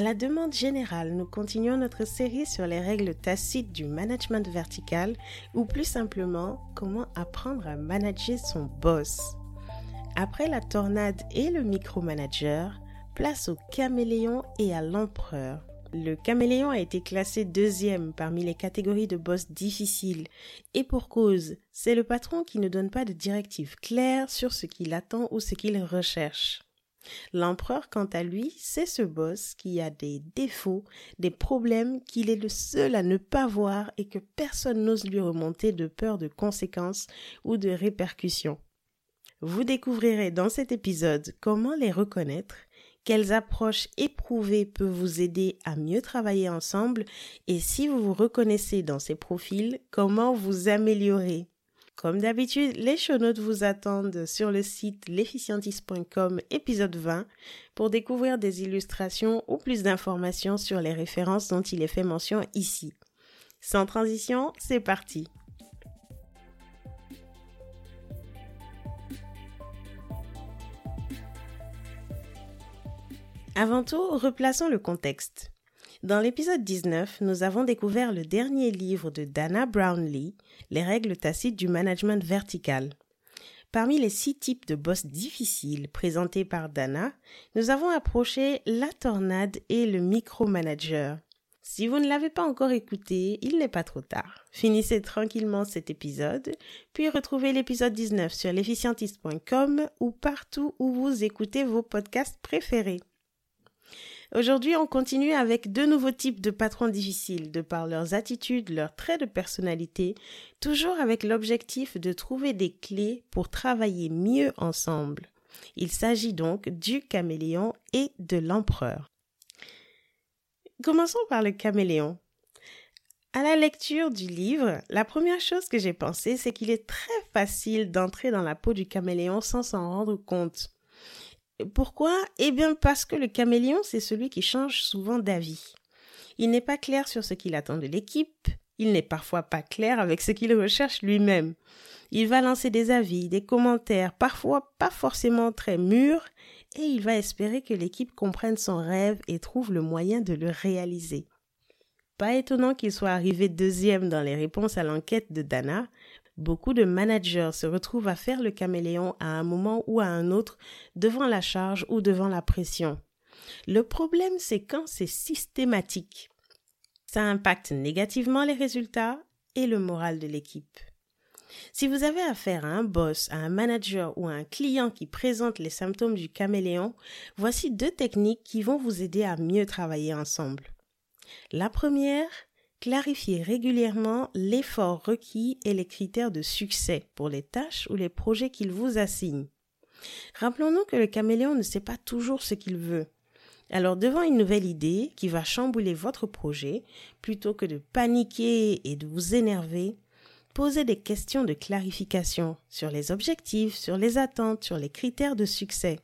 À la demande générale, nous continuons notre série sur les règles tacites du management vertical ou plus simplement comment apprendre à manager son boss. Après la tornade et le micromanager, place au caméléon et à l'empereur. Le caméléon a été classé deuxième parmi les catégories de boss difficiles et pour cause, c'est le patron qui ne donne pas de directives claires sur ce qu'il attend ou ce qu'il recherche. L'empereur, quant à lui, c'est ce boss qui a des défauts, des problèmes qu'il est le seul à ne pas voir et que personne n'ose lui remonter de peur de conséquences ou de répercussions. Vous découvrirez dans cet épisode comment les reconnaître, quelles approches éprouvées peuvent vous aider à mieux travailler ensemble et si vous vous reconnaissez dans ces profils, comment vous améliorer. Comme d'habitude, les show notes vous attendent sur le site l'efficientiste.com épisode 20 pour découvrir des illustrations ou plus d'informations sur les références dont il est fait mention ici. Sans transition, c'est parti. Avant tout, replaçons le contexte. Dans l'épisode 19, nous avons découvert le dernier livre de Dana Brownlee, Les règles tacites du management vertical. Parmi les six types de boss difficiles présentés par Dana, nous avons approché la tornade et le micromanager. Si vous ne l'avez pas encore écouté, il n'est pas trop tard. Finissez tranquillement cet épisode, puis retrouvez l'épisode 19 sur l'efficientiste.com ou partout où vous écoutez vos podcasts préférés. Aujourd'hui, on continue avec deux nouveaux types de patrons difficiles, de par leurs attitudes, leurs traits de personnalité, toujours avec l'objectif de trouver des clés pour travailler mieux ensemble. Il s'agit donc du caméléon et de l'empereur. Commençons par le caméléon. À la lecture du livre, la première chose que j'ai pensé, c'est qu'il est très facile d'entrer dans la peau du caméléon sans s'en rendre compte. Pourquoi? Eh bien parce que le caméléon, c'est celui qui change souvent d'avis. Il n'est pas clair sur ce qu'il attend de l'équipe, il n'est parfois pas clair avec ce qu'il recherche lui-même. Il va lancer des avis, des commentaires, parfois pas forcément très mûrs, et il va espérer que l'équipe comprenne son rêve et trouve le moyen de le réaliser. Pas étonnant qu'il soit arrivé deuxième dans les réponses à l'enquête de Dana, Beaucoup de managers se retrouvent à faire le caméléon à un moment ou à un autre devant la charge ou devant la pression. Le problème, c'est quand c'est systématique. Ça impacte négativement les résultats et le moral de l'équipe. Si vous avez affaire à un boss, à un manager ou à un client qui présente les symptômes du caméléon, voici deux techniques qui vont vous aider à mieux travailler ensemble. La première, Clarifiez régulièrement l'effort requis et les critères de succès pour les tâches ou les projets qu'il vous assigne. Rappelons-nous que le caméléon ne sait pas toujours ce qu'il veut. Alors devant une nouvelle idée qui va chambouler votre projet, plutôt que de paniquer et de vous énerver, posez des questions de clarification sur les objectifs, sur les attentes, sur les critères de succès.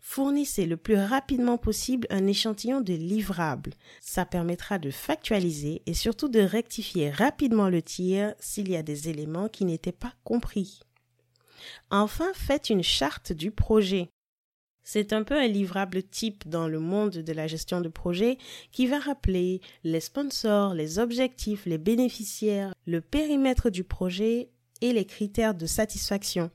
Fournissez le plus rapidement possible un échantillon de livrables. Ça permettra de factualiser et surtout de rectifier rapidement le tir s'il y a des éléments qui n'étaient pas compris. Enfin, faites une charte du projet. C'est un peu un livrable type dans le monde de la gestion de projet qui va rappeler les sponsors, les objectifs, les bénéficiaires, le périmètre du projet et les critères de satisfaction.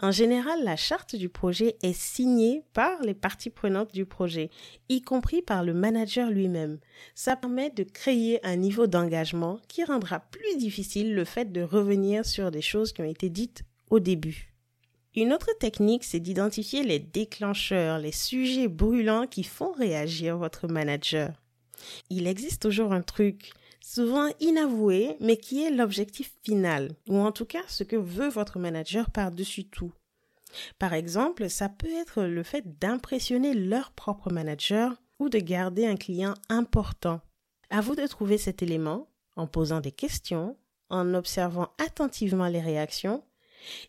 En général, la charte du projet est signée par les parties prenantes du projet, y compris par le manager lui-même. Ça permet de créer un niveau d'engagement qui rendra plus difficile le fait de revenir sur des choses qui ont été dites au début. Une autre technique, c'est d'identifier les déclencheurs, les sujets brûlants qui font réagir votre manager. Il existe toujours un truc, souvent inavoué, mais qui est l'objectif final, ou en tout cas ce que veut votre manager par-dessus tout. Par exemple, ça peut être le fait d'impressionner leur propre manager ou de garder un client important. À vous de trouver cet élément en posant des questions, en observant attentivement les réactions,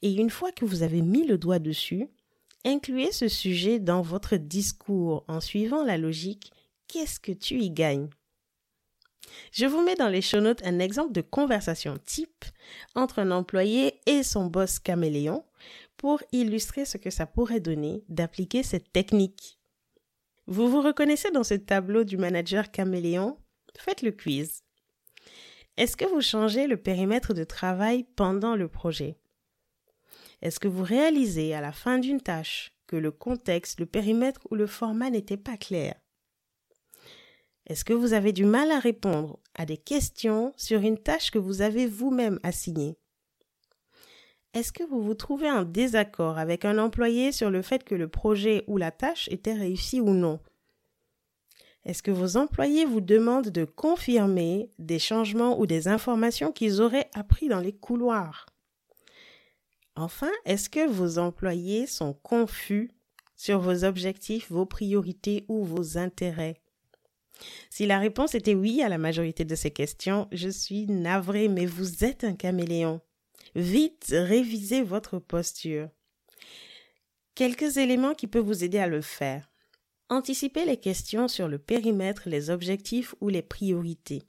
et une fois que vous avez mis le doigt dessus, incluez ce sujet dans votre discours en suivant la logique Qu'est-ce que tu y gagnes? Je vous mets dans les show notes un exemple de conversation type entre un employé et son boss caméléon pour illustrer ce que ça pourrait donner d'appliquer cette technique. Vous vous reconnaissez dans ce tableau du manager caméléon? Faites le quiz. Est-ce que vous changez le périmètre de travail pendant le projet? Est-ce que vous réalisez à la fin d'une tâche que le contexte, le périmètre ou le format n'était pas clair Est-ce que vous avez du mal à répondre à des questions sur une tâche que vous avez vous-même assignée? Est-ce que vous vous trouvez en désaccord avec un employé sur le fait que le projet ou la tâche était réussi ou non? Est-ce que vos employés vous demandent de confirmer des changements ou des informations qu'ils auraient appris dans les couloirs? Enfin, est-ce que vos employés sont confus sur vos objectifs, vos priorités ou vos intérêts? Si la réponse était oui à la majorité de ces questions, je suis navré, mais vous êtes un caméléon. Vite, révisez votre posture. Quelques éléments qui peuvent vous aider à le faire. Anticipez les questions sur le périmètre, les objectifs ou les priorités.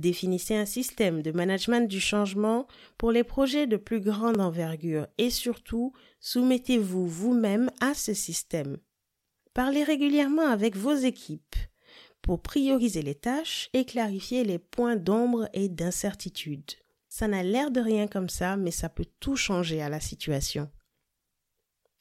Définissez un système de management du changement pour les projets de plus grande envergure et surtout soumettez-vous vous-même à ce système. Parlez régulièrement avec vos équipes pour prioriser les tâches et clarifier les points d'ombre et d'incertitude. Ça n'a l'air de rien comme ça, mais ça peut tout changer à la situation.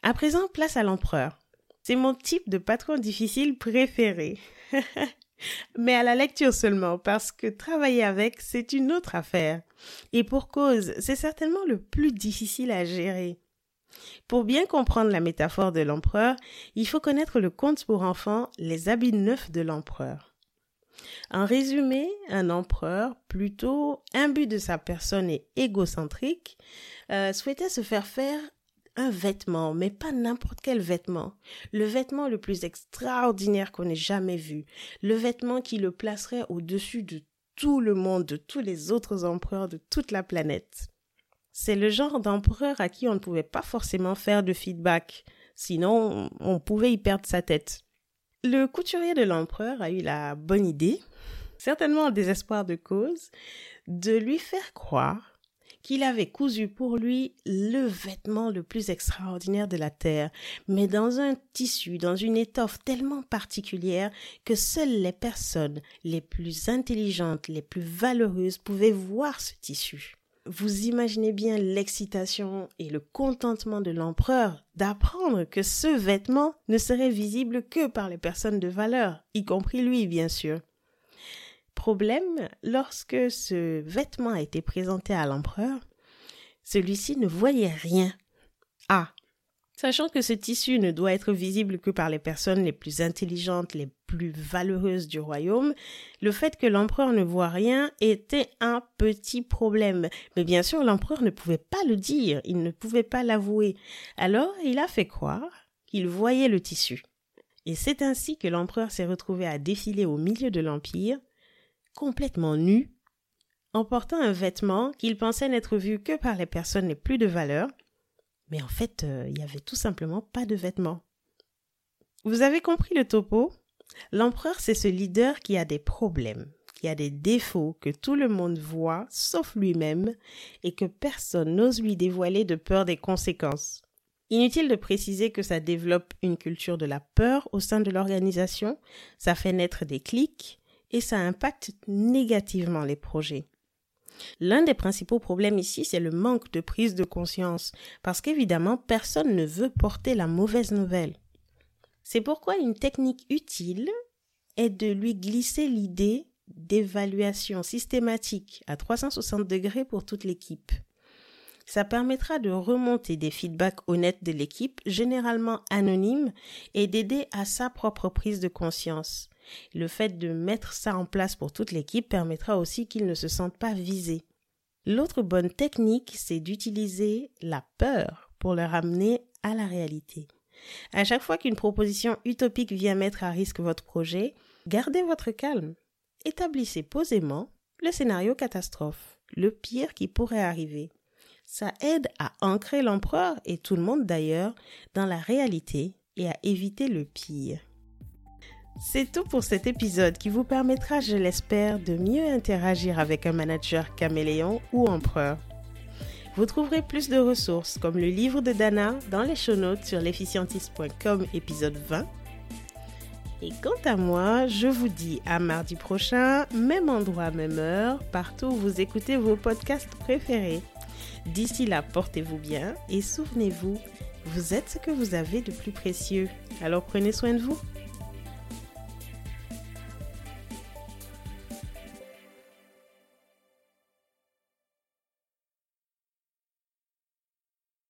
À présent, place à l'empereur. C'est mon type de patron difficile préféré. mais à la lecture seulement, parce que travailler avec, c'est une autre affaire. Et pour cause, c'est certainement le plus difficile à gérer. Pour bien comprendre la métaphore de l'empereur, il faut connaître le conte pour enfants Les habits neufs de l'empereur. En résumé, un empereur, plutôt imbu de sa personne et égocentrique, euh, souhaitait se faire faire un vêtement, mais pas n'importe quel vêtement. Le vêtement le plus extraordinaire qu'on ait jamais vu. Le vêtement qui le placerait au-dessus de tout le monde, de tous les autres empereurs de toute la planète. C'est le genre d'empereur à qui on ne pouvait pas forcément faire de feedback, sinon on pouvait y perdre sa tête. Le couturier de l'empereur a eu la bonne idée, certainement en désespoir de cause, de lui faire croire qu'il avait cousu pour lui le vêtement le plus extraordinaire de la terre, mais dans un tissu, dans une étoffe tellement particulière que seules les personnes les plus intelligentes, les plus valeureuses pouvaient voir ce tissu. Vous imaginez bien l'excitation et le contentement de l'empereur d'apprendre que ce vêtement ne serait visible que par les personnes de valeur, y compris lui, bien sûr. Problème, lorsque ce vêtement a été présenté à l'empereur, celui-ci ne voyait rien. Ah, Sachant que ce tissu ne doit être visible que par les personnes les plus intelligentes, les plus valeureuses du royaume, le fait que l'empereur ne voit rien était un petit problème. Mais bien sûr, l'empereur ne pouvait pas le dire, il ne pouvait pas l'avouer. Alors, il a fait croire qu'il voyait le tissu. Et c'est ainsi que l'empereur s'est retrouvé à défiler au milieu de l'Empire, complètement nu, en portant un vêtement qu'il pensait n'être vu que par les personnes les plus de valeur, mais en fait, euh, il n'y avait tout simplement pas de vêtements. Vous avez compris le topo? L'empereur, c'est ce leader qui a des problèmes, qui a des défauts que tout le monde voit, sauf lui-même, et que personne n'ose lui dévoiler de peur des conséquences. Inutile de préciser que ça développe une culture de la peur au sein de l'organisation, ça fait naître des clics, et ça impacte négativement les projets. L'un des principaux problèmes ici, c'est le manque de prise de conscience, parce qu'évidemment, personne ne veut porter la mauvaise nouvelle. C'est pourquoi une technique utile est de lui glisser l'idée d'évaluation systématique à 360 degrés pour toute l'équipe. Ça permettra de remonter des feedbacks honnêtes de l'équipe, généralement anonymes, et d'aider à sa propre prise de conscience. Le fait de mettre ça en place pour toute l'équipe permettra aussi qu'ils ne se sentent pas visés. L'autre bonne technique, c'est d'utiliser la peur pour leur amener à la réalité. À chaque fois qu'une proposition utopique vient mettre à risque votre projet, gardez votre calme. Établissez posément le scénario catastrophe, le pire qui pourrait arriver. Ça aide à ancrer l'empereur et tout le monde d'ailleurs dans la réalité et à éviter le pire. C'est tout pour cet épisode qui vous permettra, je l'espère, de mieux interagir avec un manager caméléon ou empereur. Vous trouverez plus de ressources comme le livre de Dana dans les show notes sur l'efficientiste.com épisode 20. Et quant à moi, je vous dis à mardi prochain, même endroit, même heure, partout où vous écoutez vos podcasts préférés. D'ici là, portez-vous bien et souvenez-vous, vous êtes ce que vous avez de plus précieux. Alors prenez soin de vous.